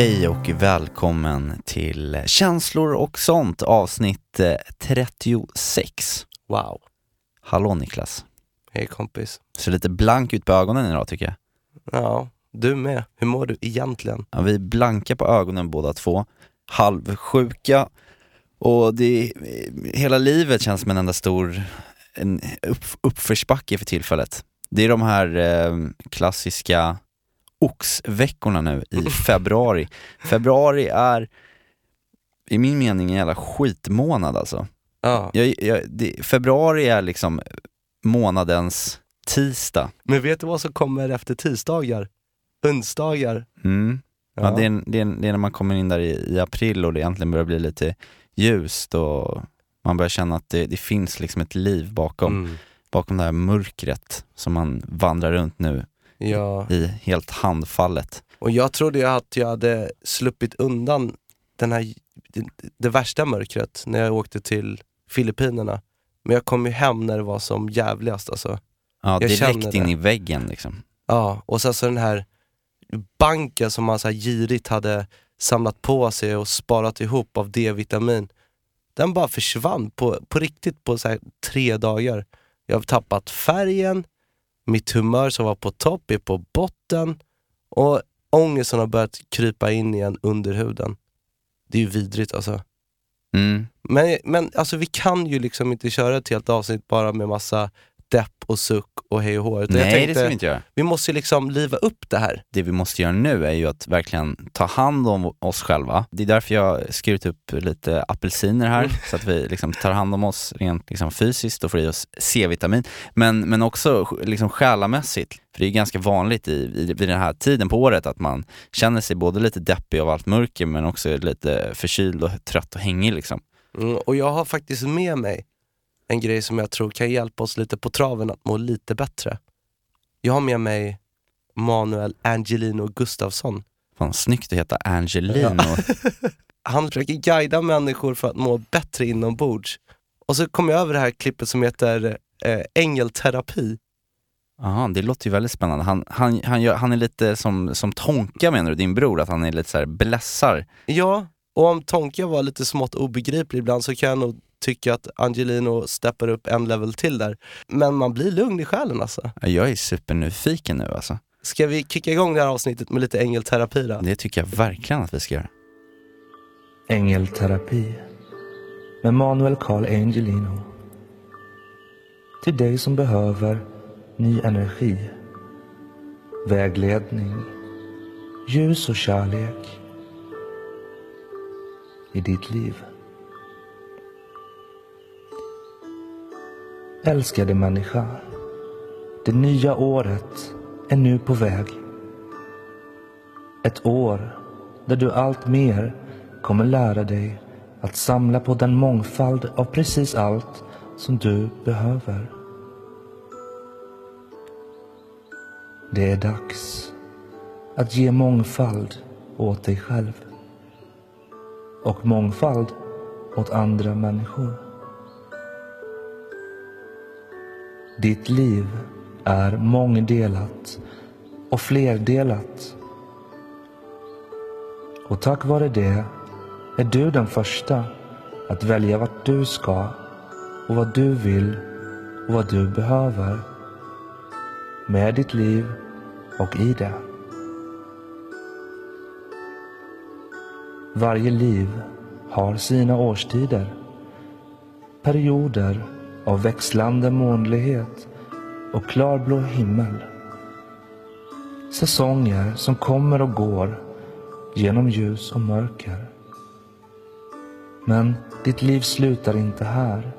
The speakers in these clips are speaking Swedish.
Hej och välkommen till Känslor och sånt avsnitt eh, 36. Wow. Hallå Niklas. Hej kompis. Ser lite blank ut på ögonen idag tycker jag. Ja, du med. Hur mår du egentligen? Ja, vi är blanka på ögonen båda två, halvsjuka och det, hela livet känns som en enda stor en upp, uppförsbacke för tillfället. Det är de här eh, klassiska oxveckorna nu i februari. Februari är i min mening en jävla skitmånad alltså. Ja. Jag, jag, det, februari är liksom månadens tisdag. Men vet du vad som kommer efter tisdagar? Onsdagar. Mm. Ja. det, är, det, är, det är när man kommer in där i, i april och det egentligen börjar bli lite ljust och man börjar känna att det, det finns liksom ett liv bakom, Mm. bakom det här mörkret som man vandrar runt nu Ja. i helt handfallet. Och jag trodde ju att jag hade sluppit undan den här, det, det värsta mörkret när jag åkte till Filippinerna. Men jag kom ju hem när det var som jävligast alltså. Ja, Jag direkt det. in i väggen liksom. Ja, och sen så den här banken som man så här girigt hade samlat på sig och sparat ihop av D-vitamin. Den bara försvann på, på riktigt på så tre dagar. Jag har tappat färgen, mitt humör som var på topp är på botten och ångesten har börjat krypa in igen under huden. Det är ju vidrigt alltså. Mm. Men, men alltså vi kan ju liksom inte köra ett helt avsnitt bara med massa depp och suck och hej och hå. utan Nej, tänkte, det ska vi inte göra. vi måste ju liksom liva upp det här. det vi måste göra nu är ju att verkligen ta hand om oss själva. Det är därför jag har skurit upp lite apelsiner här, Mm. så att vi liksom tar hand om oss rent liksom fysiskt och får i oss C-vitamin. Men, men också liksom själamässigt. För det är ganska vanligt i, i, vid den här tiden på året att man känner sig både lite deppig av allt mörker men också lite förkyld och trött och hängig liksom. Mm, och jag har faktiskt med mig en grej som jag tror kan hjälpa oss lite på traven att må lite bättre. Jag har med mig Manuel Angelino Gustafsson. Fan snyggt att heta Angelino. Han försöker guida människor för att må bättre inombords. Och så kom jag över det här klippet som heter eh, Ängelterapi. Jaha, det låter ju väldigt spännande. Han, han, han, gör, han är lite som, som Tonka menar du, din bror, att han är lite så här blässar. Ja, och om Tonka var lite smått obegriplig ibland så kan jag nog tycka att Angelino steppar upp en level till där. Men man blir lugn i själen alltså. Ja, Jag är supernyfiken nu alltså. Ska vi kicka igång det här avsnittet med lite ängelterapi då? Det tycker jag verkligen att vi ska göra. Ängelterapi med Manuel Carl Angelino. Till dig som behöver ny energi, vägledning, ljus och kärlek i ditt liv. Älskade människa, det nya året är nu på väg. Ett år där du allt mer kommer lära dig att samla på den mångfald av precis allt som du behöver. Det är dags att ge mångfald åt dig själv och mångfald åt andra människor. Ditt liv är mångdelat och flerdelat. Och tack vare det är du den första att välja vart du ska och vad du vill och vad du behöver med ditt liv och i det. Varje liv har sina årstider. Perioder av växlande månlighet och klarblå himmel. Säsonger som kommer och går genom ljus och mörker. Men ditt liv slutar inte här.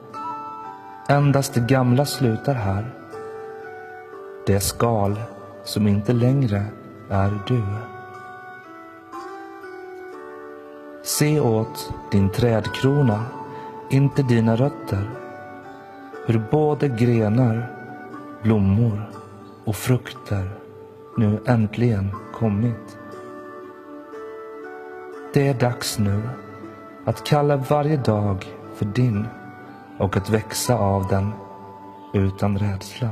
Endast det gamla slutar här. det skal som inte längre är du. Se åt din trädkrona, inte dina rötter. Hur både grenar, blommor och frukter nu äntligen kommit. Det är dags nu att kalla varje dag för din och att växa av den utan rädsla.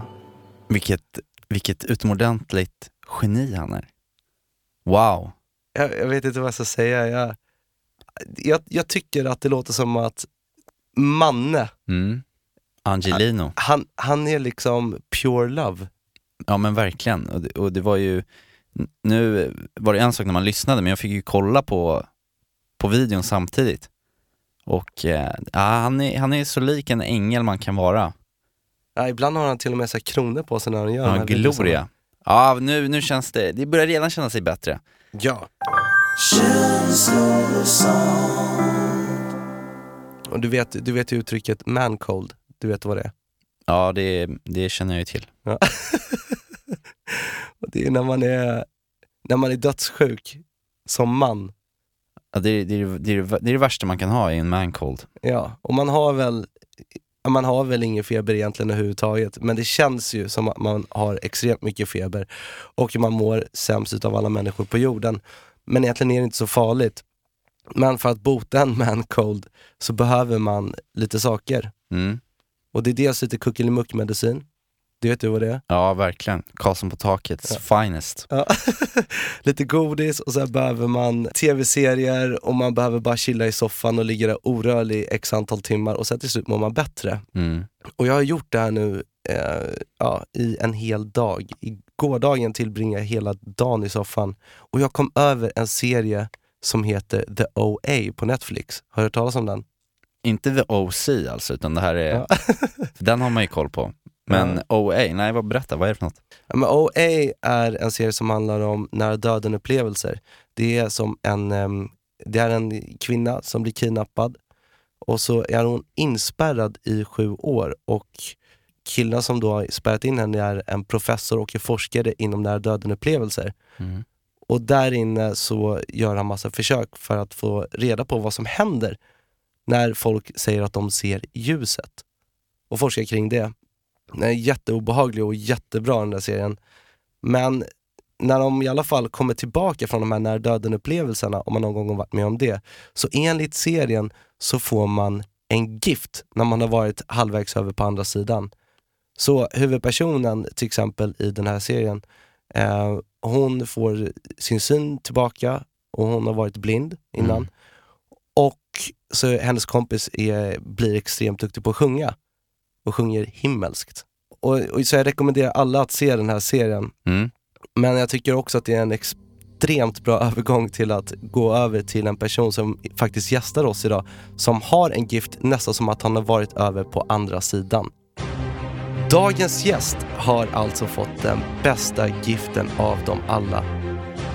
Vilket, vilket utomordentligt geni han är. Wow. Jag, jag vet inte vad jag ska säga. Jag, jag, jag tycker att det låter som att Manne, Mm. Angelino. han, han är liksom pure love. Ja men verkligen. Och det, och det var ju, nu var det en sak när man lyssnade men jag fick ju kolla på, på videon samtidigt. Och eh, han, är, han är så lik en ängel man kan vara. Ja, ibland har han till och med så här kronor på sig när han gör Ja, här videosarna. Gloria. Ja nu, nu känns det, det börjar redan känna sig bättre. Ja. Och du vet, du vet ju uttrycket man cold, du vet vad det är? Ja det, det känner jag ju till. Ja. Och det är när man är, när man är dödssjuk som man. Ja, det, är- det, är- det, är- det är det värsta man kan ha i en man cold. Ja, och man har väl man har väl ingen feber egentligen överhuvudtaget, men det känns ju som att man har extremt mycket feber och man mår sämst utav alla människor på jorden. Men egentligen är det inte så farligt. Men för att bota en man cold så behöver man lite saker. Mm. Och det är dels lite kuckelimuck-medicin. Det vet du vad det är? Ja verkligen, Karlsson på takets finest. Ja. lite godis och sen behöver man tv-serier och man behöver bara chilla i soffan och ligga där orörlig x antal timmar och sen till slut mår man bättre. Mm. Och jag har gjort det här nu eh, ja, i en hel dag. I gårdagen tillbringade jag hela dagen i soffan och jag kom över en serie som heter The OA på Netflix. Har du hört talas om den? Inte the OC alltså, utan det här är, Ja. den har man ju koll på. Men OA, nej vad berätta, vad är det för något? Ja, men OA är en serie som handlar om nära döden-upplevelser. Det är som en, det är en kvinna som blir kidnappad och så är hon inspärrad i sju år och killen som då har spärrat in henne är en professor och en forskare inom nära döden-upplevelser. Mm. Och där inne så gör han massa försök för att få reda på vad som händer när folk säger att de ser ljuset. Och forskar kring det. Den är jätteobehaglig och jättebra den där serien. Men när de i alla fall kommer tillbaka från de här nära döden upplevelserna, om man någon gång varit med om det, så enligt serien så får man en gift när man har varit halvvägs över på andra sidan. Så huvudpersonen till exempel i den här serien, eh, hon får sin syn tillbaka och hon har varit blind innan. Mm. Och så hennes kompis är, blir extremt duktig på att sjunga och sjunger himmelskt. Och, och så jag rekommenderar alla att se den här serien. Mm. Men jag tycker också att det är en extremt bra övergång till att gå över till en person som faktiskt gästar oss idag, som har en gift nästan som att han har varit över på andra sidan. Dagens gäst har alltså fått den bästa giften av dem alla.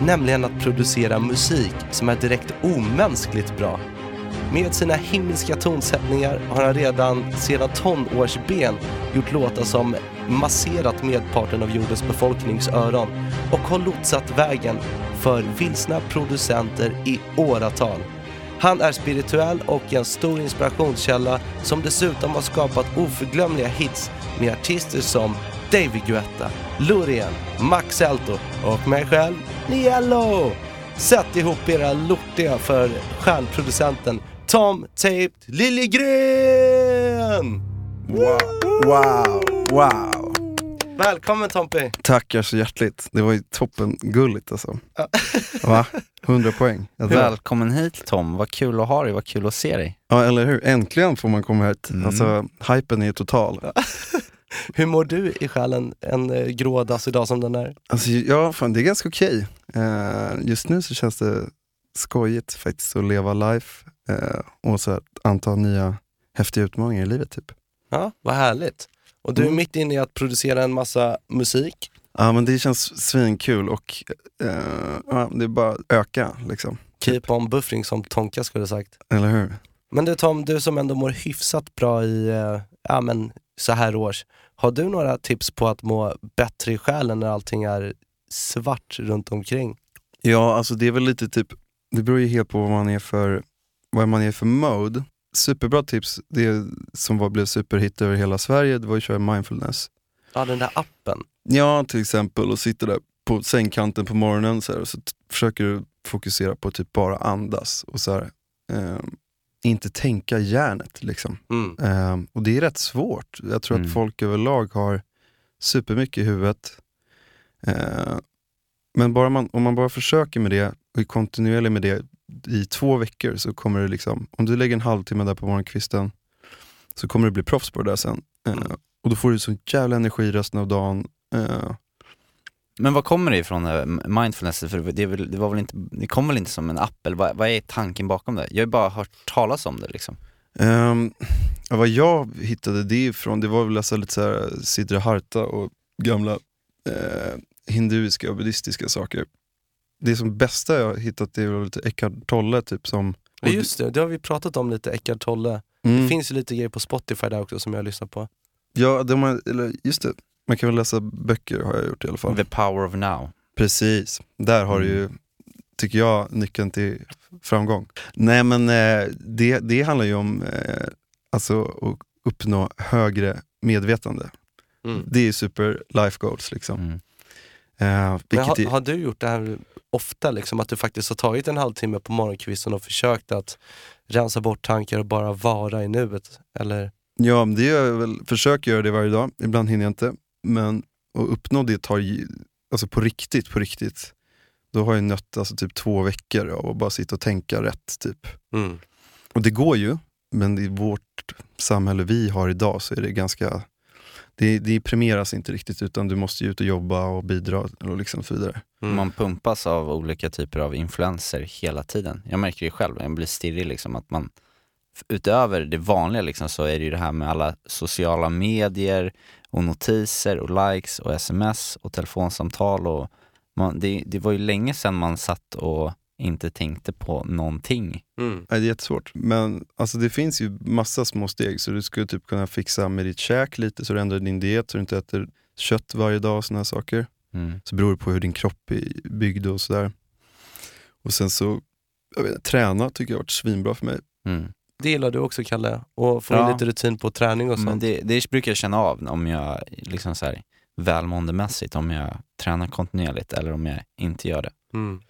Nämligen att producera musik som är direkt omänskligt bra. Med sina himmelska tonsättningar har han redan sedan tonårsben gjort låtar som masserat medparten av jordens befolknings öron och har lotsat vägen för vilsna producenter i åratal. Han är spirituell och en stor inspirationskälla som dessutom har skapat oförglömliga hits med artister som David Guetta, Loreen, Max Elto och mig själv, Niello. Sätt ihop era lortiga för stjärnproducenten Tom Taped Liljegren! Wow, wow, wow. Välkommen Tompi! Tackar så hjärtligt. Det var ju toppen gulligt alltså. Va? 100 poäng. Det- Välkommen hit Tom, vad kul att ha dig, vad kul att se dig. ja, eller hur? Äntligen får man komma hit. Mm. Alltså, hypen är ju total. Hur mår du i själen en eh, grå dags idag som den är? Alltså, ja, fan, det är ganska okej. Eh, just nu så känns det skojigt faktiskt att leva life eh, och så här, anta nya häftiga utmaningar i livet. typ. Ja, vad härligt. Och du är Mm. mitt inne i att producera en massa musik. Ja, men det känns svinkul och eh, ja, det är bara att öka liksom. Keep on buffering som Tonka skulle sagt. Eller hur? Men du Tom, du som ändå mår hyfsat bra i, eh, ja men så här års. Har du några tips på att må bättre i själen när allting är svart runt omkring? Ja, alltså det är väl lite typ, det beror ju helt på vad man är för, vad man är för mode. Superbra tips, det som var, blev superhit över hela Sverige, det var ju att köra mindfulness. Ja, den där appen. Ja, till exempel och sitta där på sängkanten på morgonen så här, och så försöker du fokusera på typ bara andas och så här, eh, inte tänka hjärnet. Liksom. Mm. Eh, och det är rätt svårt. Jag tror Mm. att folk överlag har supermycket i huvudet. Eh, men bara man, om man bara försöker med det och är kontinuerlig med det i två veckor så kommer det liksom, om du lägger en halvtimme där på morgonkvisten så kommer du bli proffs på det där sen. Eh, Mm. och då får du sån jävla energi resten av dagen. Eh, Men vad kommer det ifrån, eh, mindfulness? För det, väl, det, var väl inte, det kom väl inte som en app, eller vad, vad är tanken bakom det? Jag har ju bara hört talas om det liksom. Ja, vad jag hittade det ifrån, det var väl alltså lite såhär Siddhartha och gamla eh, hinduiska och buddhistiska saker. Det som bästa jag har hittat det är väl lite Eckhart Tolle typ som... Ja, just det, det har vi pratat om lite, Eckart Tolle. Mm. Det finns ju lite grejer på Spotify där också som jag lyssnar på. Ja, de har, eller just det. Man kan väl läsa böcker har jag gjort i alla fall. The power of now. Precis, där har du ju, tycker jag, nyckeln till framgång. Nej men eh, det, det handlar ju om eh, alltså, att uppnå högre medvetande. Mm. Det är super life goals liksom. Mm. Eh, har, har du gjort det här ofta, liksom, att du faktiskt har tagit en halvtimme på morgonkvisten och försökt att rensa bort tankar och bara vara i nuet? Eller? Ja, det gör jag väl, försöker göra det varje dag, ibland hinner jag inte. Men att uppnå det tar alltså på riktigt, på riktigt. Då har jag nött alltså typ två veckor av att bara sitta och tänka rätt typ. Mm. Och det går ju, men i vårt samhälle vi har idag så är det ganska, det, det premieras inte riktigt utan du måste ju ut och jobba och bidra och liksom så vidare. Mm. Man pumpas av olika typer av influenser hela tiden. Jag märker det själv, jag blir stirrig liksom att man utöver det vanliga liksom så är det ju det här med alla sociala medier och notiser och likes och sms och telefonsamtal och man, det, det var ju länge sedan man satt och inte tänkte på någonting. Mm. Nej, det är jättesvårt. Men alltså, det finns ju massa små steg så du skulle typ kunna fixa med ditt käk lite så du ändrar din diet så du inte äter kött varje dag och här saker. Mm. Så beror det på hur din kropp är byggd och sådär. Och sen så, jag vet, träna tycker jag har varit svinbra för mig. Mm. Det gillar du också Kalle, och få Ja. lite rutin på träning och Men sånt. det, det brukar jag känna av om jag liksom så här välmåendemässigt, om jag tränar kontinuerligt eller om jag inte gör det. Mm.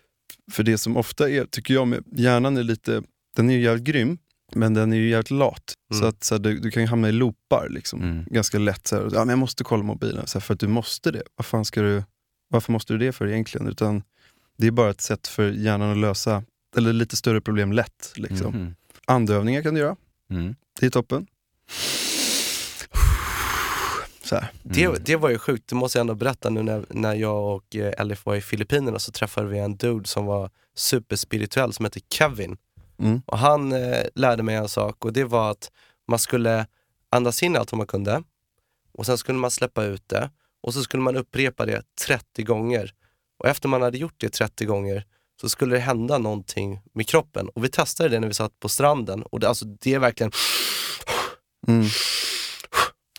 För det som ofta är, tycker jag, med hjärnan är lite, den är ju jävligt grym, men den är ju jävligt lat. Mm. Så att så här, du, du kan ju hamna i loopar liksom. Mm. ganska lätt. Så här, ja, men jag måste kolla mobilen, så här, för att du måste det. Vad fan ska du, varför måste du det för egentligen? Utan det är bara ett sätt för hjärnan att lösa eller lite större problem lätt. Liksom. Mhm. Andövningar kan du göra, Mm. det är toppen. Så här. Det, Mm. det var ju sjukt, det måste jag ändå berätta nu när, när jag och eh, Elif var i Filippinerna så träffade vi en dude som var superspirituell som hette Kevin. Mm. Och han eh, lärde mig en sak och det var att man skulle andas in allt vad man kunde och sen skulle man släppa ut det och så skulle man upprepa det 30 gånger. Och efter man hade gjort det 30 gånger så skulle det hända någonting med kroppen. Och vi testade det när vi satt på stranden och det, alltså, det är verkligen Mm.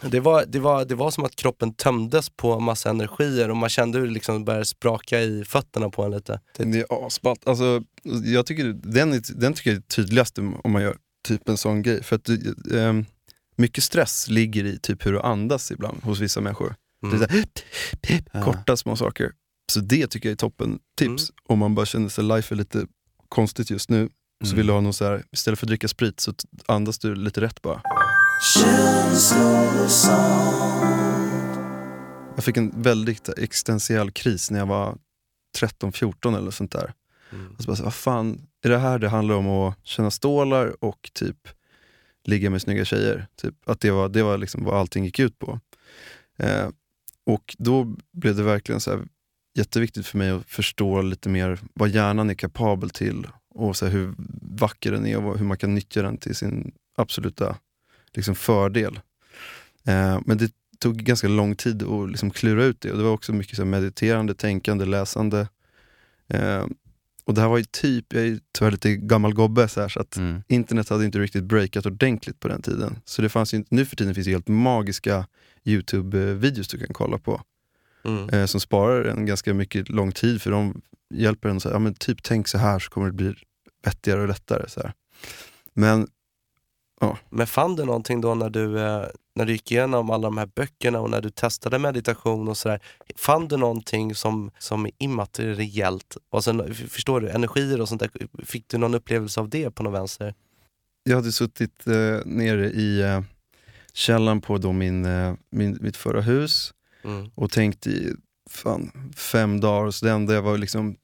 Det var, det, var, det var som att kroppen tömdes på massa energier och man kände hur det liksom började spraka i fötterna på en lite. Det är asballt. Alltså, jag tycker, den, är, den tycker jag är tydligast om man gör typ en sån grej. För att ehm, mycket stress ligger i typ hur du andas ibland hos vissa människor. Mm. Det är så här, Ja. korta små saker. Så det tycker jag är toppen tips. Om man bara känner sig life är lite konstigt just nu. Så Mm. vill du ha någon så här, istället för att dricka sprit så andas du lite rätt bara. Jag fick en väldigt existentiell kris när jag var 13-14 eller sånt där. Mm. Och så bara, så, vad fan, är det här det handlar om att känna stålar och typ ligga med snygga tjejer? Typ, att det var, det var liksom vad allting gick ut på. Eh, och då blev det verkligen så här, jätteviktigt för mig att förstå lite mer vad hjärnan är kapabel till och så här, hur vacker den är och hur man kan nyttja den till sin absoluta liksom, fördel. Eh, men det tog ganska lång tid att liksom klura ut det och det var också mycket så här, mediterande, tänkande, läsande. Eh, och det här var ju typ, jag är tyvärr lite gammal gobbe så, här, så att Mm. internet hade inte riktigt breakat ordentligt på den tiden. Så det fanns ju inte, nu för tiden finns det helt magiska YouTube-videos du kan kolla på. Mm. Eh, som sparar en ganska mycket lång tid för de hjälper en att säga, ja, men typ tänk så här så kommer det bli vettigare och lättare. Så här. Men Men fann du någonting då när du, eh, när du gick igenom alla de här böckerna och när du testade meditation och sådär. Fann du någonting som, som är immateriellt? Alltså, f- förstår du? Energier och sånt där. Fick du någon upplevelse av det på något vänster? jag hade suttit eh, nere i eh, källaren på då min, eh, min, mitt förra hus Mm. och tänkt i fan, fem dagar. Så det enda jag var liksom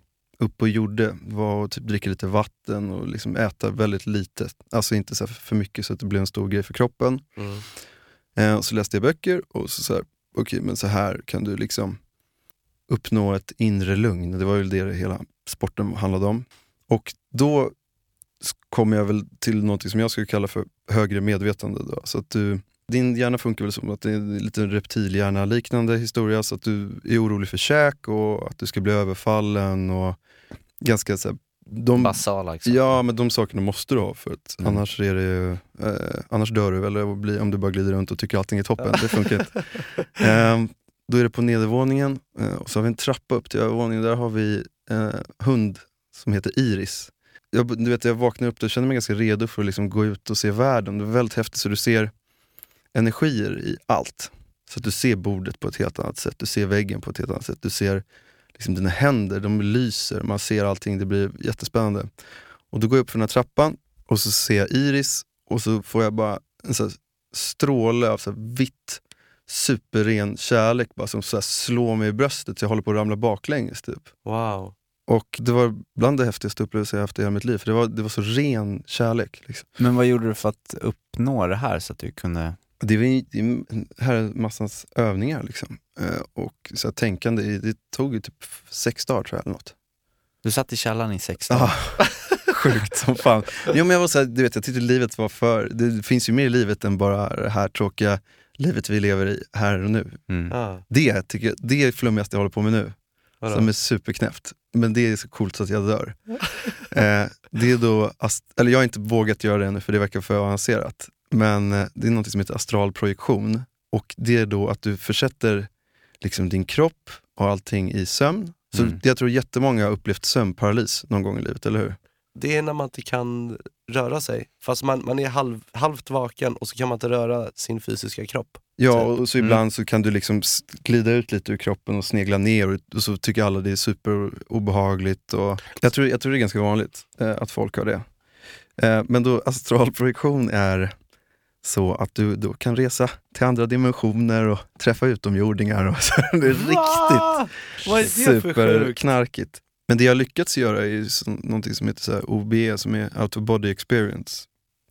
uppe och gjorde var att typ dricka lite vatten och liksom äta väldigt lite. Alltså inte så här för mycket så att det blev en stor grej för kroppen. Mm. Eh, och så läste jag böcker och så sa okej men så här kan du liksom uppnå ett inre lugn. Det var ju det hela sporten handlade om. Och då s- kom jag väl till något som jag skulle kalla för högre medvetande. Då. Så att du, din hjärna funkar väl som att det är en liten reptilhjärna-liknande historia. Så att du är orolig för käk och att du ska bli överfallen och ganska så här, de, Basala liksom. Ja, men de sakerna måste du ha för att Mm. annars, är det, ju, eh, annars dör du eller blir, om du bara glider runt och tycker allting är toppen. Det funkar inte. Ehm, då är det på nedervåningen eh, och så har vi en trappa upp till övervåningen. Där har vi eh, hund som heter Iris. Jag, du vet, jag vaknade upp och kände mig ganska redo för att liksom gå ut och se världen. Det var väldigt häftigt så du ser energier i allt. Så att du ser bordet på ett helt annat sätt, du ser väggen på ett helt annat sätt. Du ser liksom dina händer, de lyser, man ser allting, det blir jättespännande. Och då går jag upp för den här trappan och så ser jag Iris och så får jag bara en så stråle av så vitt, superren kärlek bara, som så slår mig i bröstet så jag håller på att ramla baklänges. Typ. Wow. Och det var bland det häftigaste upplevelser jag haft i hela mitt liv, för det var, det var så ren kärlek. Liksom. Men vad gjorde du för att uppnå det här så att du kunde... Det, var, det är- här är massans övningar liksom. Eh, och så här, tänkande, det tog ju typ sex dagar tror jag eller något. Du satt i källaren i sex dagar. Ah, sjukt som fan. Jo, men jag, var så här, du vet, jag tyckte livet var för... Det finns ju mer i livet än bara det här tråkiga livet vi lever i här och nu. Mm. Ja. Det, tycker jag, det är flummigaste jag håller på med nu. Vadå? Som är superknäppt. Men det är så coolt så att jag dör. eh, det är då, eller jag har inte vågat göra det ännu för det verkar för avancerat. Men eh, det är något som heter astralprojektion. Och det är då att du försätter liksom din kropp och allting i sömn. Så Mm. jag tror jättemånga har upplevt sömnparalys någon gång i livet, eller hur? Det är när man inte kan röra sig. Fast man, man är halv, halvt vaken och så kan man inte röra sin fysiska kropp. Ja, Typ. och så Mm. ibland så kan du liksom glida ut lite ur kroppen och snegla ner och, och så tycker alla det är superobehagligt. Och jag, tror, jag tror det är ganska vanligt eh, att folk har det. Eh, men då astralprojektion är så att du då kan resa till andra dimensioner och träffa utomjordingar. Och så. Det är riktigt Vad är det för sjukt? superknarkigt. Men det jag lyckats göra är någonting som heter så här OBE, som är out of body experience.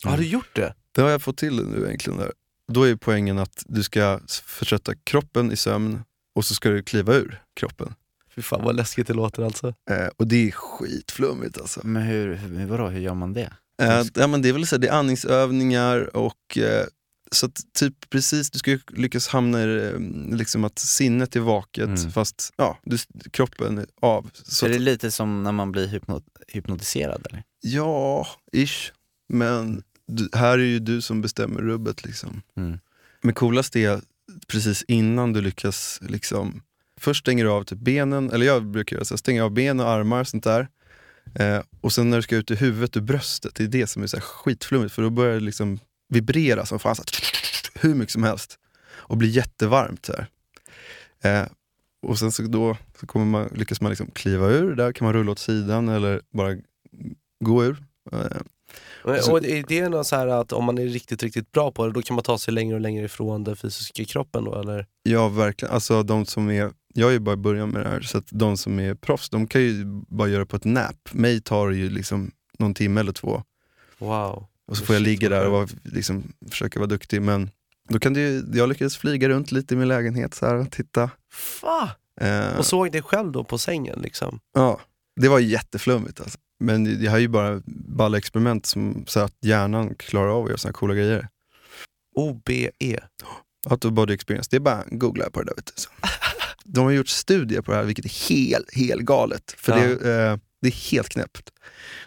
Har du gjort det? Det har jag fått till nu egentligen. Där. Då är poängen att du ska försätta kroppen i sömn och så ska du kliva ur kroppen. Fy fan vad läskigt det låter alltså. Eh, och det är skitflummigt alltså. Men hur, hur, vadå, hur gör man det? Eh, ja, men det är väl så här, det är andningsövningar och eh, så att typ precis, du ska lyckas hamna i eh, liksom att sinnet är vaket Mm. fast ja, du, kroppen är av. Så är att, det lite som när man blir hypno hypnotiserad eller? Ja, ish. Men du, här är ju du som bestämmer rubbet liksom. Mm. Men coolast är precis innan du lyckas liksom Först stänger du av typ benen, eller jag brukar göra så, stänger av ben och armar och sånt där. Eh, och sen när du ska ut i huvudet ur bröstet, det är det som är så här skitflummigt för då börjar det liksom vibrera som fan, så här, hur mycket som helst. Och blir jättevarmt. Så här. Eh, och sen så då så kommer man, lyckas man liksom kliva ur, där kan man rulla åt sidan eller bara gå ur. Eh, Men, Så- och är det något så här att om man är riktigt, riktigt bra på det, då kan man ta sig längre och längre ifrån den fysiska kroppen då eller? Ja, verkligen. Alltså de som är, jag är ju bara i början med det här, så att de som är proffs, de kan ju bara göra på ett nap. Mig tar det ju liksom någon timme eller två. Wow. Och så får jag ligga där och vara, liksom, försöka vara duktig. Men då kan ju, jag lyckades flyga runt lite i min lägenhet så här och titta. Fa! Eh, Och såg dig själv då på sängen liksom? ja, det var jätteflummigt alltså. Men jag har ju bara balla experiment som, så att hjärnan klarar av att göra såna här coola grejer. OBE. Out of body experience, det är bara googla på det där. Vet du. De har gjort studier på det här, vilket är helt, helt galet. För Ja. det, eh, Det är helt knäppt.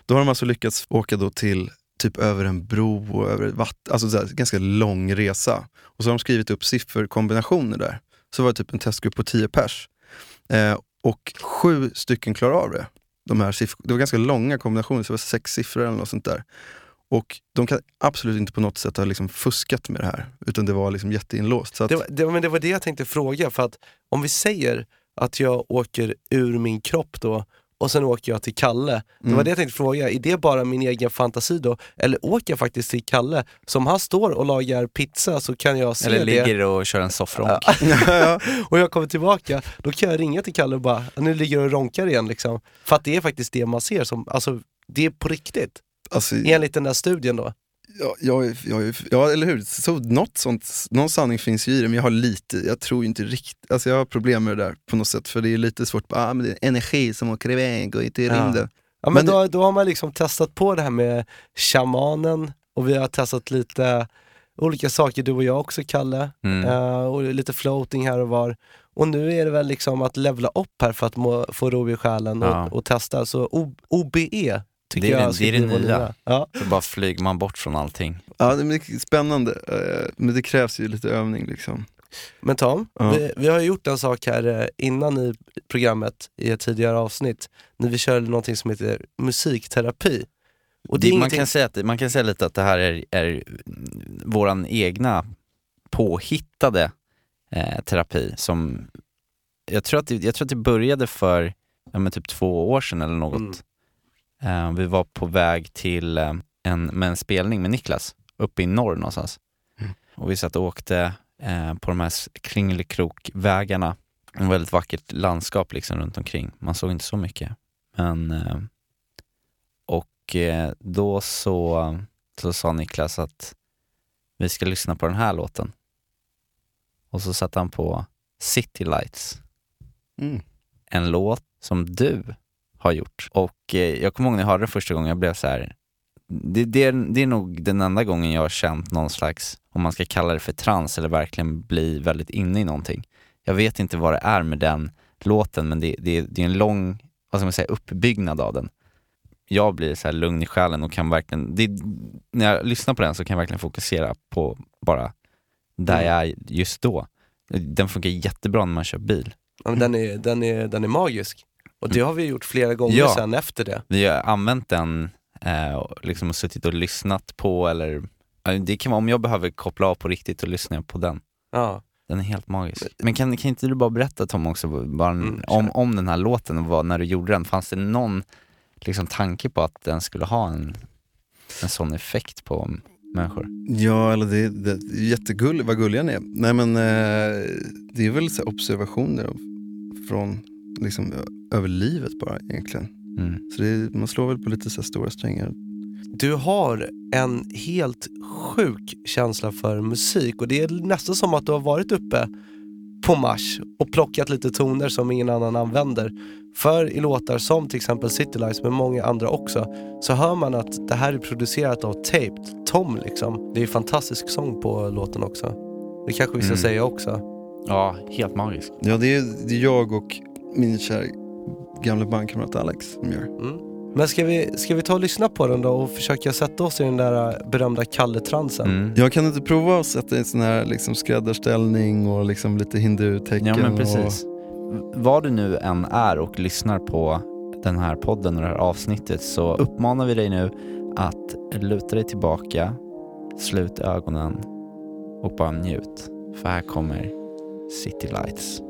Då har de alltså lyckats åka då till typ över en bro och över ett vatten, alltså så här, ganska lång resa. Och så har de skrivit upp sifferkombinationer där. Så var det typ en testgrupp på 10 pers. Eh, och sju stycken klarar av det. De här det var ganska långa kombinationer, så det var sex siffror eller något sånt där. Och de kan absolut inte på något sätt ha liksom fuskat med det här, utan det var liksom jätteinlåst. Så att, Det var, det, men det var det jag tänkte fråga, för att om vi säger att jag åker ur min kropp då och sen åker jag till Kalle. Det var Mm. det jag tänkte fråga, är det bara min egen fantasi då? Eller åker jag faktiskt till Kalle? Så om han står och lagar pizza så kan jag se Eller det ligger och kör en soffronk. Ja. och jag kommer tillbaka, då kan jag ringa till Kalle och bara, nu ligger du och ronkar igen liksom. För att det är faktiskt det man ser som, alltså det är på riktigt. Alltså, Enligt den där studien då. Ja, jag, är- jag, ja, eller hur? Så något sånt, någon sanning finns ju i det, men jag har lite, jag tror inte riktigt, alltså jag har problem med det där på något sätt, för det är lite svårt, ah, men det är energi som åker iväg och inte i Ja. rymden. Ja, men Men då, då har man liksom testat på det här med shamanen och vi har testat lite olika saker, du och jag också Kalle, Mm. Eh, och lite floating här och var. Och nu är det väl liksom att levla upp här för att må, få ro i själen och, Ja. och testa. Så O- OBE tycker Det är jag det- det är det nya. Ja. Så bara flyger man bort från allting. Ja, det är mycket spännande, eh, men det krävs ju lite övning liksom. Men Tom, Ja. vi, vi har ju gjort en sak här eh, innan i programmet, i ett tidigare avsnitt, när vi körde någonting som heter musikterapi. Och det det, man, ingenting- kan säga att, man kan säga lite att det här är, är våran egna påhittade eh, terapi som jag tror, att det, jag tror att det började för ja, men typ två år sedan eller något. Mm. Eh, vi var på väg till eh, en, med en spelning med Niklas uppe i norr någonstans. Mm. Och vi satt och åkte eh, på de här kringelikrokvägarna. En väldigt vackert landskap liksom runt omkring. Man såg inte så mycket. Men, och då så, så sa Niklas att vi ska lyssna på den här låten. Och så satte han på City Lights Mm. en låt som du har gjort. Och eh, jag kommer ihåg när jag hörde den första gången, jag blev så här. Det, det, är, det är nog den enda gången jag har känt någon slags, om man ska kalla det för trans eller verkligen bli väldigt inne i någonting. Jag vet inte vad det är med den låten, men det, det, det är en lång, vad ska man säga, uppbyggnad av den. Jag blir så här lugn i själen och kan verkligen, det, när jag lyssnar på den så kan jag verkligen fokusera på bara där Mm. jag är just då. Den funkar jättebra när man kör bil. Ja, men den, är, den, är, den är magisk. Och det har vi gjort flera gånger Ja. sen efter det. Vi har använt den eh, och liksom suttit och lyssnat på eller det kan vara om jag behöver koppla av på riktigt och lyssna på den. Ja. Den är helt magisk. Men kan, kan inte du bara berätta Tom också bara, Mm, om, om den här låten och vad, när du gjorde den? Fanns det någon liksom, tanke på att den skulle ha en, en sån effekt på människor? Ja, eller det, det, det är jättegulligt, vad gulliga ni är. Nej men eh, det är väl så observationer från, liksom, över livet bara egentligen. Mm. Så det, man slår väl på lite så stora strängar. Du har en helt sjuk känsla för musik och det är nästan som att du har varit uppe på Mars och plockat lite toner som ingen annan använder. För i låtar som till exempel City Lights, men många andra också, så hör man att det här är producerat av Taped, Tom liksom. Det är fantastisk sång på låten också. Det kanske vi ska Mm. säga också. Ja, helt magisk. Ja, det är, det är jag och min kära gamla bandkamrat Alex som gör. Mm. Men ska vi, ska vi ta och lyssna på den då och försöka sätta oss i den där berömda Kalle-transen? Mm. Jag kan inte prova att sätta en sån här liksom skräddarställning och liksom lite hindu-tecken. Ja men Och, precis. Vad du nu än är och lyssnar på den här podden och det här avsnittet så uppmanar vi dig nu att luta dig tillbaka, slut ögonen och bara njut. För här kommer City Lights.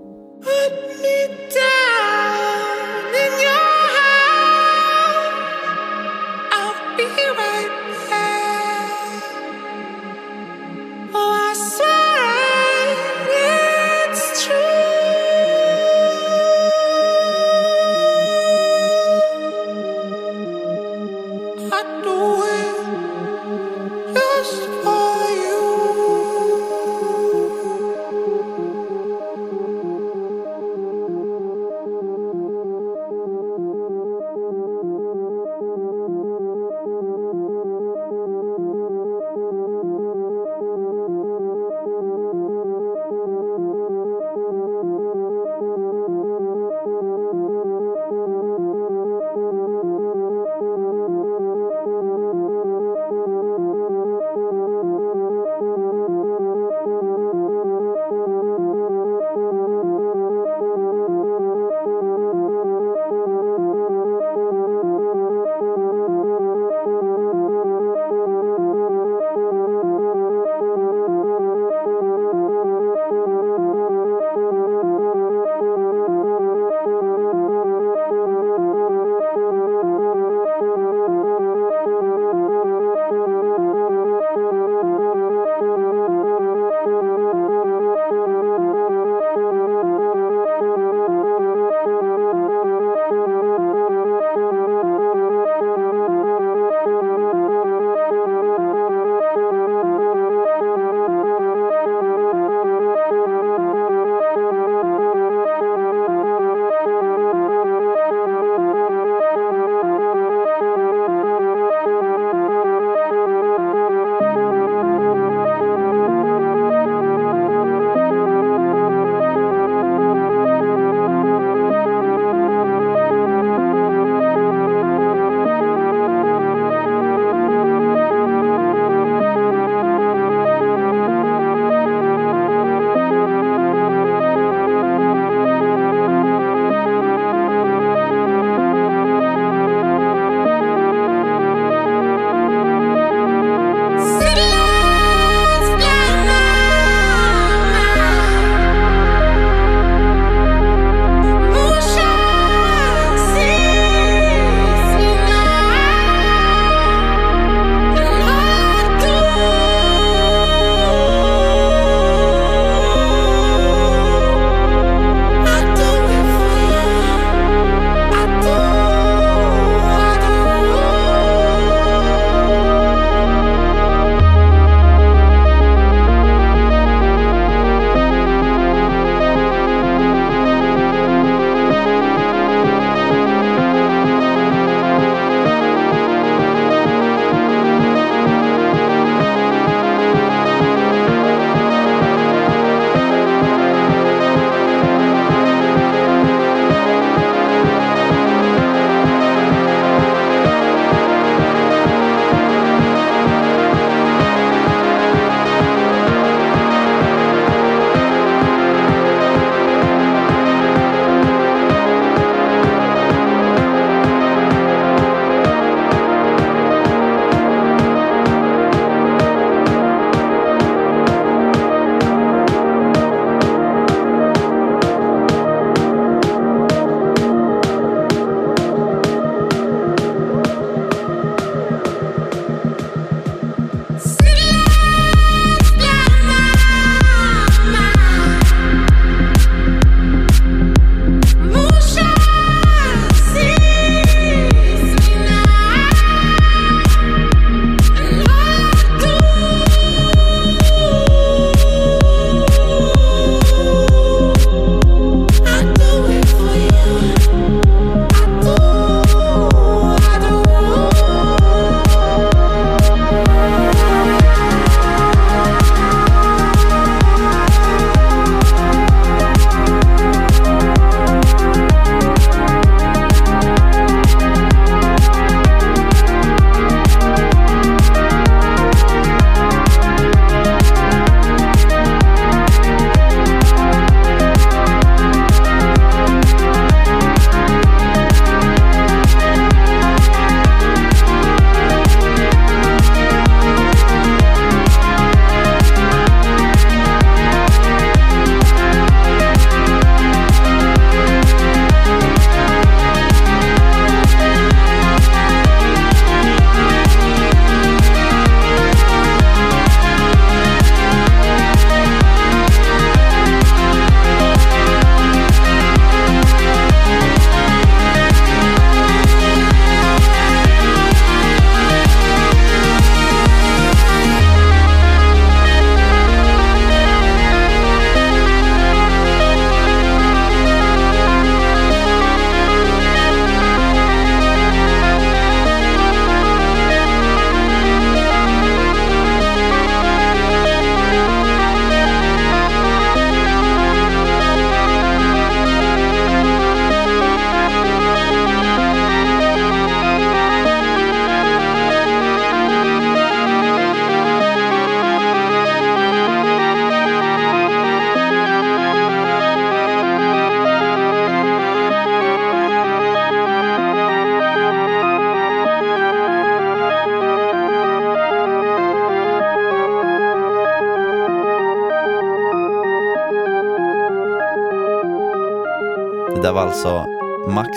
Alltså Max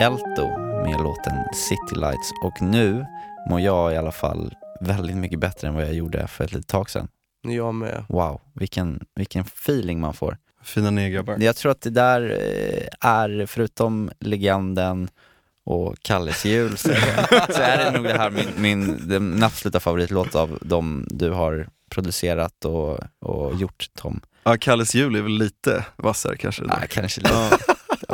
Elto med låten City Lights och nu mår jag i alla fall väldigt mycket bättre än vad jag gjorde för ett litet tag sedan. Jag med. Wow, vilken, vilken feeling man får. Fina nya grabbar. Jag tror att det där eh, är, förutom legenden och Kalles jul, så, så är det nog det här min, min den absoluta favoritlåt av de du har producerat och, och gjort Tom. Ja, Kalles jul är väl lite vassare kanske. Nej, kanske lite.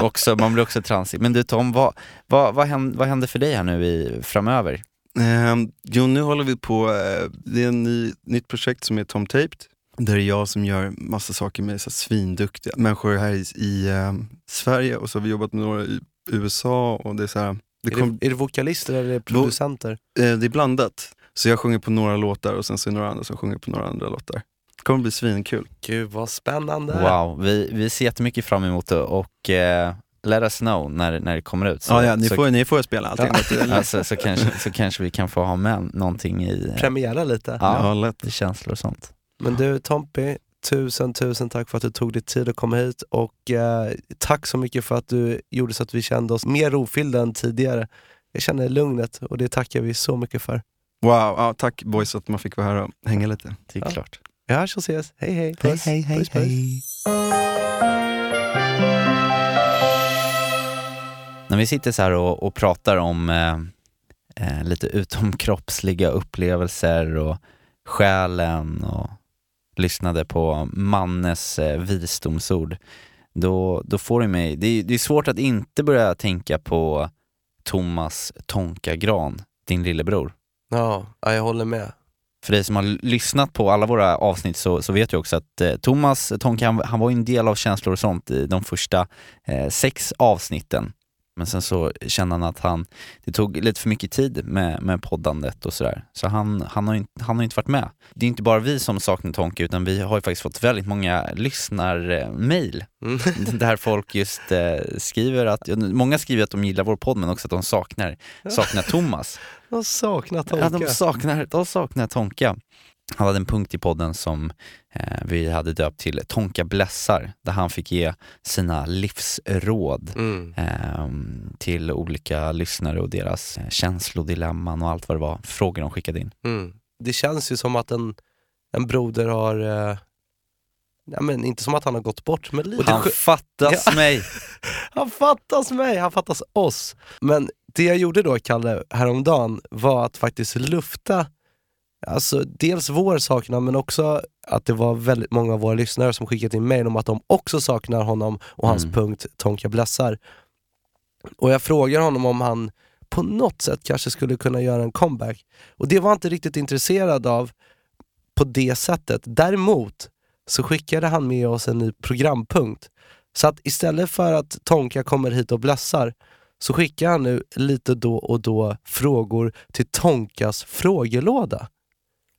Också, man blir också transig. Men du Tom, vad, vad, vad, händer, vad händer för dig här nu i, framöver? Ehm, jo, nu håller vi på, eh, det är ett ny, nytt projekt som är Tom Taped. Där det är jag som gör massa saker med så svinduktiga människor här i, i eh, Sverige och så har vi jobbat med några i USA och det är så här, det, Är, kom, det, är det vokalister eller är det producenter? eh, det är blandat. Så jag sjunger på några låtar och sen så är det några andra som sjunger på några andra låtar. Kommer bli svinkul. Gud vad spännande! Wow, vi, vi ser jättemycket fram emot det och eh, let us know när, när det kommer ut. Så, Ja, ja, ni, så, får, ni får spela allting. Ja. alltså, så, kanske, så kanske vi kan få ha med någonting i eh, Premiera lite. ja, lätt. i känslor och sånt. Men du Tompi, tusen tusen tack för att du tog dig tid att komma hit och eh, tack så mycket för att du gjorde så att vi kände oss mer rofyllda än tidigare. Jag känner lugnet och det tackar vi så mycket för. Wow, ja, tack boys att man fick vara här och hänga lite. Det är Ja. klart. Vi hörs och ses. Hej hej! Puss. puss, puss. När vi sitter så här och, och pratar om eh, eh, lite utomkroppsliga upplevelser och själen och lyssnade på Mannes eh, visdomsord, då, då får det mig, det, är- det är svårt att inte börja tänka på Thomas Tonka Gran, din lillebror. Ja, jag håller med. För dig som har lyssnat på alla våra avsnitt så, så vet jag också att eh, Thomas Tonka, han, han var ju en del av känslor och sånt i de första eh, sex avsnitten. Men sen så kände han att han, det tog lite för mycket tid med, med poddandet och sådär. Så han, han, har inte- han har inte varit med. Det är inte bara vi som saknar Tonka utan vi har ju faktiskt fått väldigt många lyssnarmail Mm. där folk just eh, skriver att, många skriver att de gillar vår podd men också att de saknar, saknar Thomas. De saknar Tonka. Ja, de saknar, de saknar Tonka. Han hade en punkt i podden som eh, vi hade döpt till Tonka blessar, där han fick ge sina livsråd Mm. eh, till olika lyssnare och deras känslodilemman och allt vad det var, frågor de skickade in. Mm. Det känns ju som att en, en broder har, eh, ja, men inte som att han har gått bort, men lite Han fattas Ja. mig! Han fattas mig, han fattas oss. Men det jag gjorde då, Kalle, häromdagen var att faktiskt lufta Alltså dels vår saknad men också att det var väldigt många av våra lyssnare som skickat in mejl om att de också saknar honom och hans Mm. punkt Tonka blessar. Och jag frågar honom om han på något sätt kanske skulle kunna göra en comeback. Och det var han inte riktigt intresserad av på det sättet. Däremot så skickade han med oss en ny programpunkt. Så att istället för att Tonka kommer hit och blässar så skickar han nu lite då och då frågor till Tonkas frågelåda.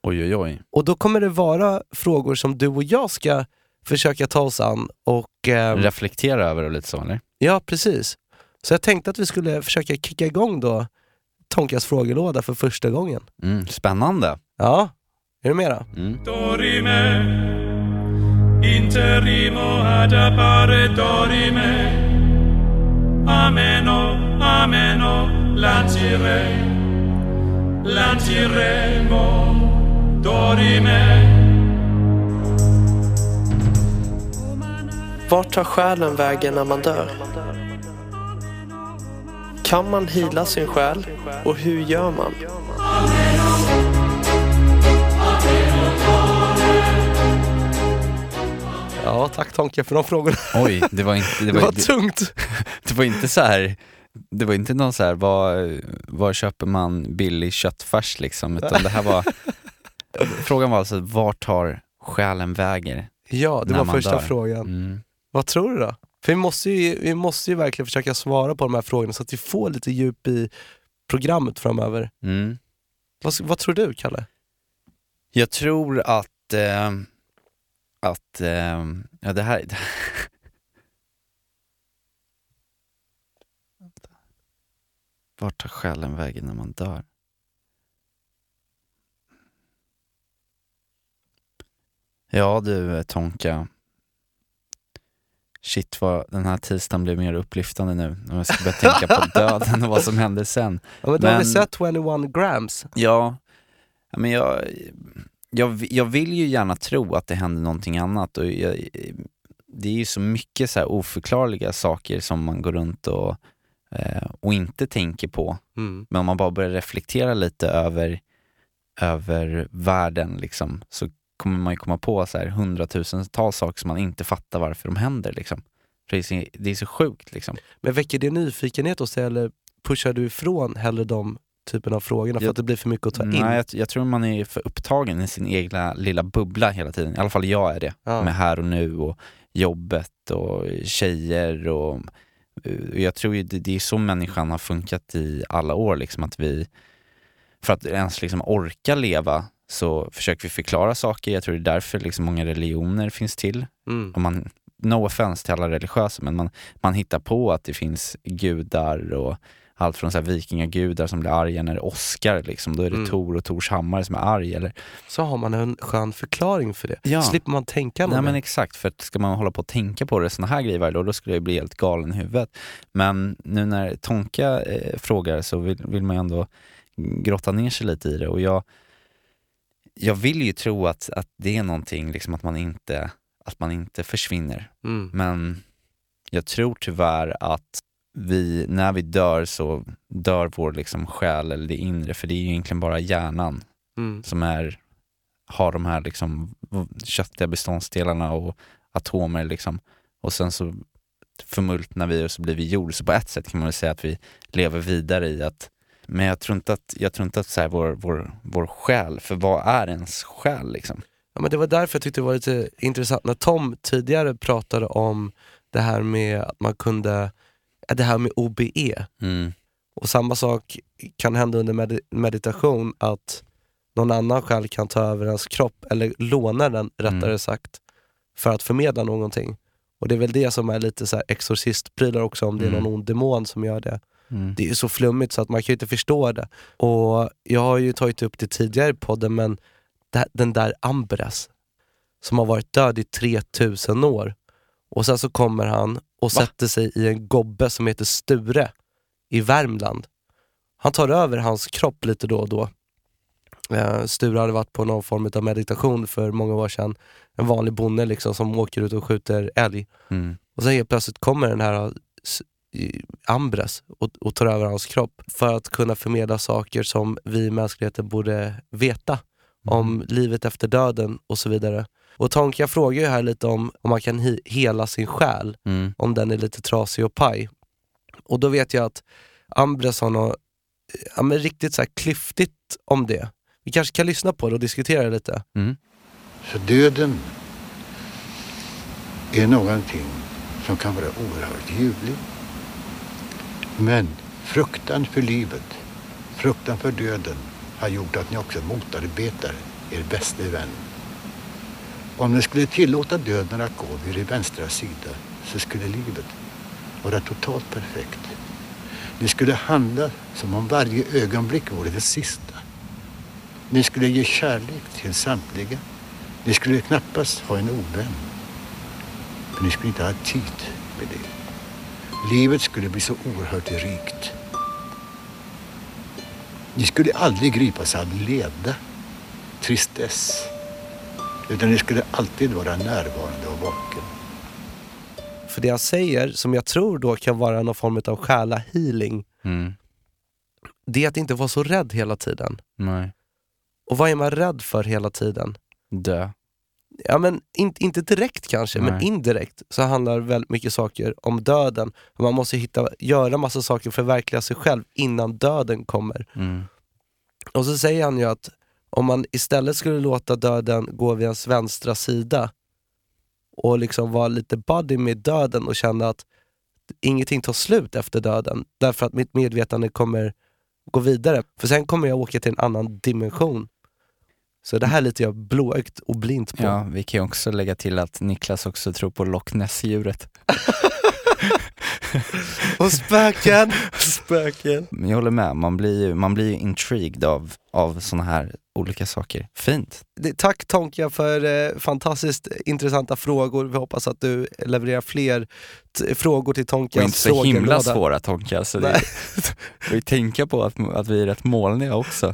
Oj oj oj. Och då kommer det vara frågor som du och jag ska försöka ta oss an och... ehm, Reflektera över det lite så eller? ja, precis. Så jag tänkte att vi skulle försöka kicka igång då Tonkas frågelåda för första gången. Mm, spännande. Ja, är du med då? Mm. Dorime, interimo ad appare dorime. Ameno, ameno, lancire, lanciremo, dorime. Vart tar själen vägen när man dör? Kan man hila sin själ? Och hur gör man? Ja, tack Tonka för de frågorna. Oj, det var inte... Det Det var, var det, tungt. det var inte så här... Det var inte någon så här, var, var köper man billig köttfärs liksom, utan det här var... Frågan var alltså, vart tar själen vägen? Ja, det var första dör. frågan. Mm. Vad tror du då? För vi måste, ju, vi måste ju verkligen försöka svara på de här frågorna så att vi får lite djup i programmet framöver. Mm. Vad, vad tror du, Kalle? Jag tror att, eh, att, eh, ja det här, Vart tar själen vägen när man dör? Ja du Tonka. Shit vad den här tisdagen blev mer upplyftande nu. När jag ska börja tänka på döden och vad som hände sen. Ja, men då har vi sett 21 grams. Ja, men jag, jag, jag vill ju gärna tro att det händer någonting annat och jag, det är ju så mycket så oförklarliga saker som man går runt och, och inte tänker på. Mm. Men om man bara börjar reflektera lite över, över världen liksom, så kommer man ju komma på så här hundratusentals saker som man inte fattar varför de händer. Liksom. Det, är så, det är så sjukt. Liksom. Men väcker det nyfikenhet hos dig eller pushar du ifrån hellre de typen av frågorna för Jag- att det blir för mycket att ta in? Nej, jag, jag tror man är för upptagen i sin egna lilla bubbla hela tiden. I alla fall jag är det. Ja. Med här och nu och jobbet och tjejer och jag tror ju det, det är så människan har funkat i alla år liksom att vi för att ens liksom orka leva så försöker vi förklara saker. Jag tror det är därför liksom många religioner finns till. Mm. Och man, no offense till alla religiösa, men man, man hittar på att det finns gudar och allt från så här vikingagudar som blir arga när det åskar, liksom. då är det Mm. Tor och Tors hammare som är arg. Eller, Så har man en skön förklaring för det. Ja. Slipper man tänka något Nej men exakt, för att ska man hålla på och tänka på det såna här grejer varje dag, då skulle jag bli helt galen i huvudet. Men nu när Tonka eh, frågar så vill, vill man ju ändå grotta ner sig lite i det och jag, jag vill ju tro att, att det är någonting, liksom att man inte, att man inte försvinner. Mm. Men jag tror tyvärr att vi, när vi dör så dör vår liksom själ eller det inre, för det är ju egentligen bara hjärnan Mm. som är, har de här liksom köttiga beståndsdelarna och atomer liksom. Och sen så förmultnar vi och så blir vi jord. Så på ett sätt kan man säga att vi lever vidare i att men jag tror inte att, jag tror inte att så här, vår, vår, vår själ, för vad är ens själ liksom? Ja, men det var därför jag tyckte det var lite intressant när Tom tidigare pratade om det här med att man kunde, det här med OBE. Mm. Och samma sak kan hända under med meditation, att någon annan själ kan ta över ens kropp, eller låna den rättare Mm. sagt, för att förmedla någonting. Och det är väl det som är lite så här exorcistprylar också, om det är Mm. någon ond demon som gör det. Mm. Det är så flummigt så att man kan ju inte förstå det. Och jag har ju tagit upp det tidigare i podden, men den där Ambres, som har varit död i 3000 år. Och sen så kommer han och sätter sig i en gobbe som heter Sture i Värmland. Han tar över hans kropp lite då och då. Eh, Sture hade varit på någon form av meditation för många år sedan. En vanlig bonde liksom som åker ut och skjuter älg. Mm. Och sen helt plötsligt kommer den här Ambres och, och tar över hans kropp för att kunna förmedla saker som vi i mänskligheten borde veta om livet efter döden och så vidare. Och Tonka frågar ju här lite om om man kan he- hela sin själ, Mm. om den är lite trasig och paj. Och då vet jag att Ambres har något ja, men riktigt så här klyftigt om det. Vi kanske kan lyssna på det och diskutera det lite. Mm. Så döden är någonting som kan vara oerhört ljuvlig. Men fruktan för livet, fruktan för döden har gjort att ni också motarbetar er bästa vän. Om ni skulle tillåta döden att gå vid er vänstra sida så skulle livet vara totalt perfekt. Ni skulle handla som om varje ögonblick vore det sista. Ni skulle ge kärlek till samtliga. Ni skulle knappast ha en ovän. För ni skulle inte ha tid med det. Livet skulle bli så oerhört rikt. Ni skulle aldrig gripas av leda, tristess. Utan ni skulle alltid vara närvarande och vaken. För det han säger, som jag tror då kan vara någon form av själa-healing, Mm. det är att inte vara så rädd hela tiden. Nej. Och vad är man rädd för hela tiden? Dö. Ja men in, inte direkt kanske, men Nej. indirekt så handlar väldigt mycket saker om döden. Man måste hitta, göra massa saker för att förverkliga sig själv innan döden kommer. Mm. Och så säger han ju att om man istället skulle låta döden gå vid ens vänstra sida och liksom vara lite buddy med döden och känna att ingenting tar slut efter döden därför att mitt medvetande kommer gå vidare. För sen kommer jag åka till en annan dimension. Så det här är lite jag blåögt och blint på. Ja, vi kan ju också lägga till att Niklas också tror på Loch Ness-djuret. Och spöken! spöken. Men jag håller med, man blir ju, man blir ju intrigued av, av såna här olika saker. Fint. Det- Tack Tonka för eh, fantastiskt intressanta frågor. Vi hoppas att du levererar fler t- frågor till Tonkas Och inte så himla frågelåda. svåra Tonka, så det, vi tänka på att, att vi är rätt målniga också.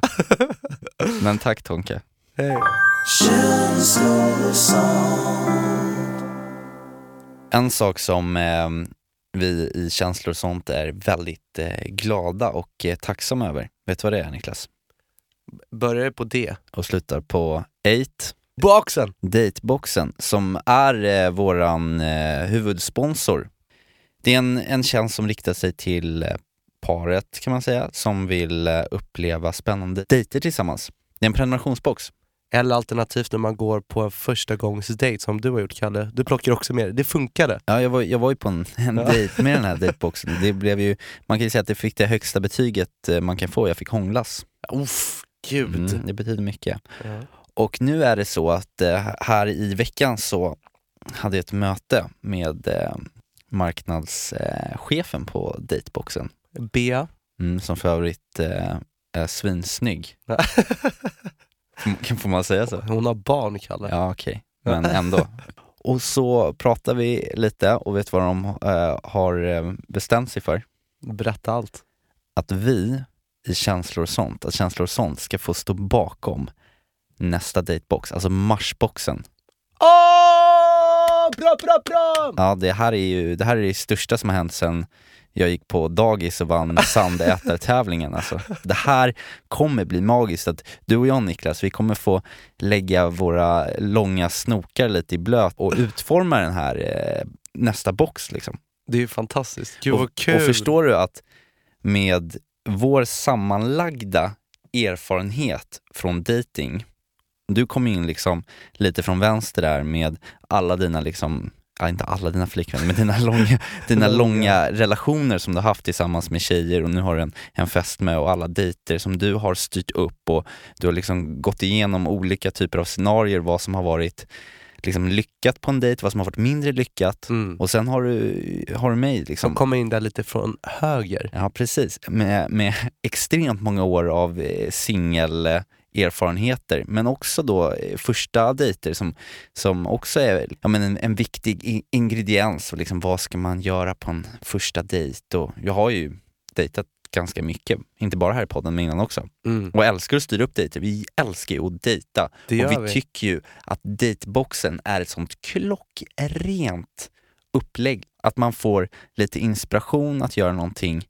Men tack Tonka. Hej. En sak som eh, vi i Känslor och sånt är väldigt eh, glada och eh, tacksamma över, vet du vad det är Niklas? Börjar på D. Och slutar på 8 Boxen! Dateboxen som är eh, våran eh, huvudsponsor. Det är en, en tjänst som riktar sig till eh, paret kan man säga, som vill eh, uppleva spännande dejter tillsammans. Det är en prenumerationsbox. Eller alternativt när man går på en första gångs dejt som du har gjort Kalle. Du plockar också med det. Det funkade. Ja, jag var, jag var ju på en, en Ja. dejt med den här dateboxen. Det blev ju, man kan ju säga att det fick det högsta betyget eh, man kan få. Jag fick hånglas. Uff, gud. Mm, det betyder mycket. Ja. Och nu är det så att eh, här i veckan så hade jag ett möte med eh, marknadschefen på dateboxen. Bea. Mm, som för övrigt är svinsnygg. Får- man säga så? Hon har barn Kalle. Ja okej, men ändå. Och så pratade vi lite och vet vad de eh, har eh, bestämt sig för? Berätta allt. Att vi i Känslor och sånt, att Känslor och sånt ska få stå bakom nästa datebox, alltså Marsboxen. Åh, bra, bra, bra! Ja, det här är ju det här är det största som har hänt sen jag gick på dagis och vann sandätartävlingen alltså. Det här kommer bli magiskt, att du och jag Niklas, vi kommer få lägga våra långa snokar lite i blöt och utforma den här eh, nästa box liksom. Det är ju fantastiskt. Gud och, vad kul. och förstår du att med vår sammanlagda erfarenhet från dating, du kom in liksom lite från vänster där med alla dina liksom Ja, inte alla dina flickvänner, men dina långa, dina långa relationer som du har haft tillsammans med tjejer och nu har du en, en fest med och alla dejter som du har styrt upp och du har liksom gått igenom olika typer av scenarier, vad som har varit liksom lyckat på en dejt, vad som har varit mindre lyckat Mm. och sen har du, har du mig liksom. Som kommer in där lite från höger. Ja precis, med, med extremt många år av eh, singelerfarenheter men också då eh, första dejter som, som också är ja, men en, en viktig ingrediens. Och liksom, vad ska man göra på en första dejt? Och jag har ju dejtat ganska mycket, inte bara här i podden men innan också. Mm. Och älskar att styra upp dejter. Vi älskar ju att dejta. Det och vi, vi. tycker ju att dateboxen är ett sånt klockrent upplägg. Att man får lite inspiration att göra någonting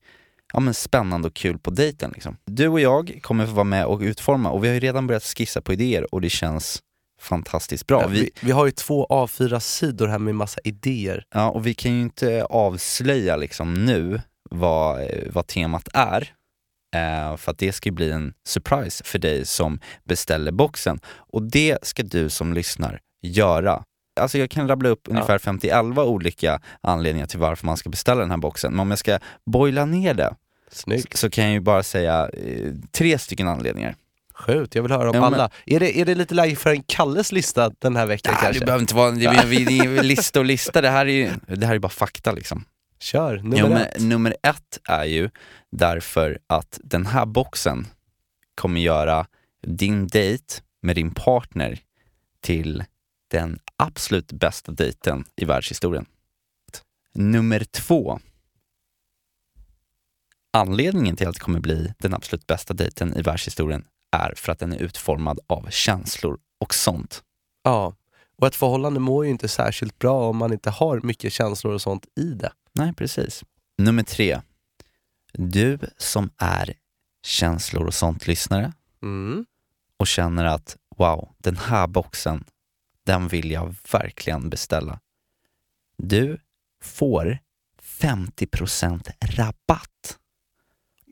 ja, men spännande och kul på dejten. Liksom. Du och jag kommer få vara med och utforma och vi har ju redan börjat skissa på idéer och det känns fantastiskt bra. Ja, vi, vi, har ju två A4-sidor här med massa idéer. ja, och vi kan ju inte avslöja liksom nu vad, vad temat är. Eh, för att det ska bli en surprise för dig som beställer boxen. Och det ska du som lyssnar göra. Alltså jag kan rabbla upp ungefär 50-11 olika anledningar till varför man ska beställa den här boxen. Men om jag ska boila ner det Snyggt. så kan jag ju bara säga eh, tre stycken anledningar. Sjukt, jag vill höra om Ja, men- alla. Är det, är det lite läge för en Kalles lista den här veckan Ja, kanske? det behöver inte vara det, är- det är lista och lista, det här är ju det här är bara fakta liksom. Kör, nummer Jo, ett. nummer ett är ju därför att den här boxen kommer göra din dejt med din partner till den absolut bästa dejten i världshistorien. Nummer två. Anledningen till att det kommer bli den absolut bästa dejten i världshistorien är för att den är utformad av känslor och sånt. Ja, och ett förhållande mår ju inte särskilt bra om man inte har mycket känslor och sånt i det. Nej, precis. Nummer tre. Du som är känslor och sånt-lyssnare Mm. och känner att wow, den här boxen, den vill jag verkligen beställa. Du får 50% rabatt.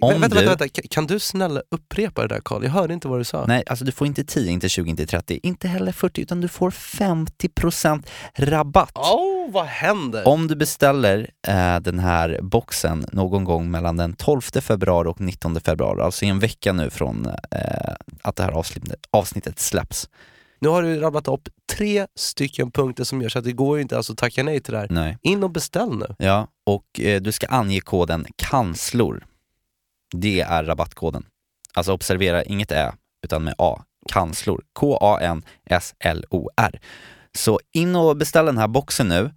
Om Vä- vänta, du... vänta, vänta, Kan- du snälla upprepa det där Karl? Jag hörde inte vad du sa. Nej, alltså du får inte 10, inte 20, inte 30, inte heller 40, utan du får 50% rabatt. Åh, vad händer? Om du beställer eh, den här boxen någon gång mellan den 12 februari och 19 februari, alltså i en vecka nu från eh, att det här avsnittet, avsnittet släpps. Nu har du rabblat upp tre stycken punkter som gör så att det går ju inte alltså att tacka nej till det här. Nej. In och beställ nu. Ja, och eh, du ska ange koden kanslor. Det är rabattkoden. Alltså observera, inget ä, utan med a. Kanslor. K-A-N-S-L-O-R. Så in och beställ den här boxen nu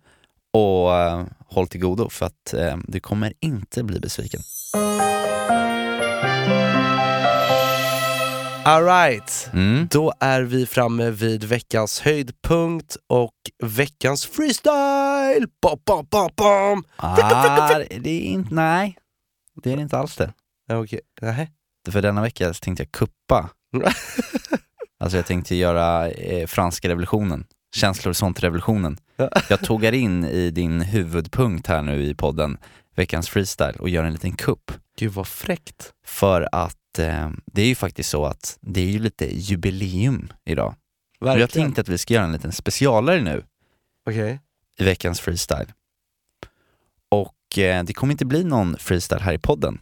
och eh, håll till godo för att eh, du kommer inte bli besviken. Alright, Mm. då är vi framme vid veckans höjdpunkt och veckans freestyle! Bam, bam, bam, bam. Ah, det är inte, nej, det är inte alls det. Nej. För denna vecka tänkte jag kuppa. Alltså jag tänkte göra eh, franska revolutionen, känslor sånt revolutionen. Jag tågar in i din huvudpunkt här nu i podden, veckans freestyle, och gör en liten kupp. Gud vad fräckt. För att eh, det är ju faktiskt så att det är ju lite jubileum idag. Och jag Verkligen. tänkte att vi ska göra en liten specialare nu Okej. i veckans freestyle. Och eh, det kommer inte bli någon freestyle här i podden.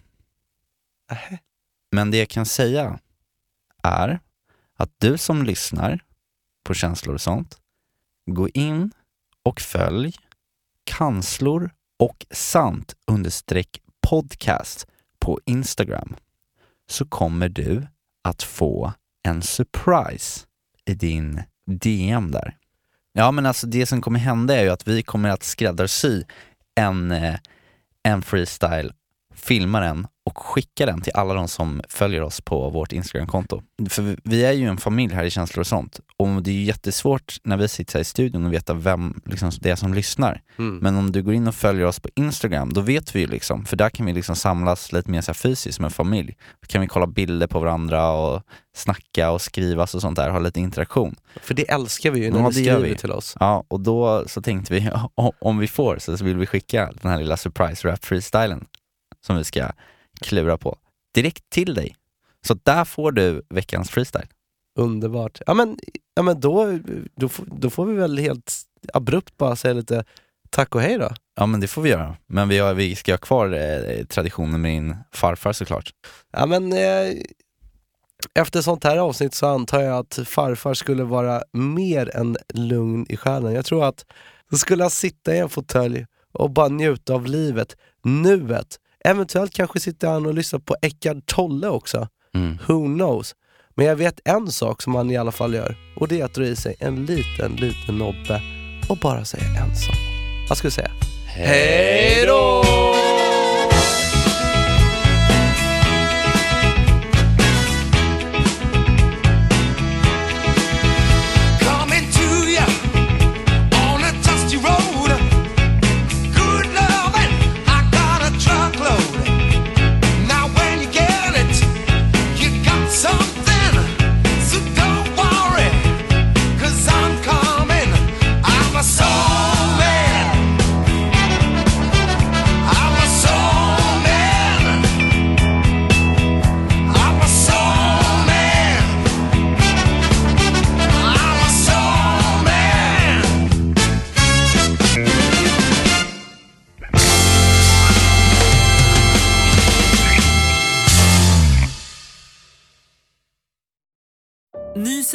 Nähä. Men det jag kan säga är att du som lyssnar på känslor och sånt, gå in och följ kanslor och sant understreck podcast på Instagram så kommer du att få en surprise i din DM där. Ja men alltså det som kommer hända är ju att vi kommer att skräddarsy en, eh, en freestyle, filma den och skicka den till alla de som följer oss på vårt Instagramkonto. För vi- är ju en familj här i Känslor och sånt och det är ju jättesvårt när vi sitter här i studion och veta vem liksom, det är som lyssnar. Mm. Men om du går in och följer oss på Instagram, då vet vi ju liksom, för där kan vi liksom samlas lite mer så fysiskt som en familj. Då kan vi kolla bilder på varandra och snacka och skrivas och sånt där, ha lite interaktion. För det älskar vi ju när Ja, gör skriver vi. till oss. Ja, och då så tänkte vi, om vi får så vill vi skicka den här lilla surprise rap freestylen som vi ska klura på direkt till dig. Så där får du veckans freestyle. Underbart. Ja men, ja, men då, då, då får vi väl helt abrupt bara säga lite tack och hej då. Ja men det får vi göra. Men vi, har, vi ska ha kvar eh, traditionen med din farfar såklart. Ja men eh, efter sånt här avsnitt så antar jag att farfar skulle vara mer än lugn i själen. Jag tror att då skulle han sitta i en fåtölj och bara njuta av livet, nuet. Eventuellt kanske sitter han och lyssnar på Eckart Tolle också. Mm. Who knows? Men jag vet en sak som han i alla fall gör och det är att dra i sig en liten, liten nobbe och bara säga en sak. Vad ska vi säga? Hej då!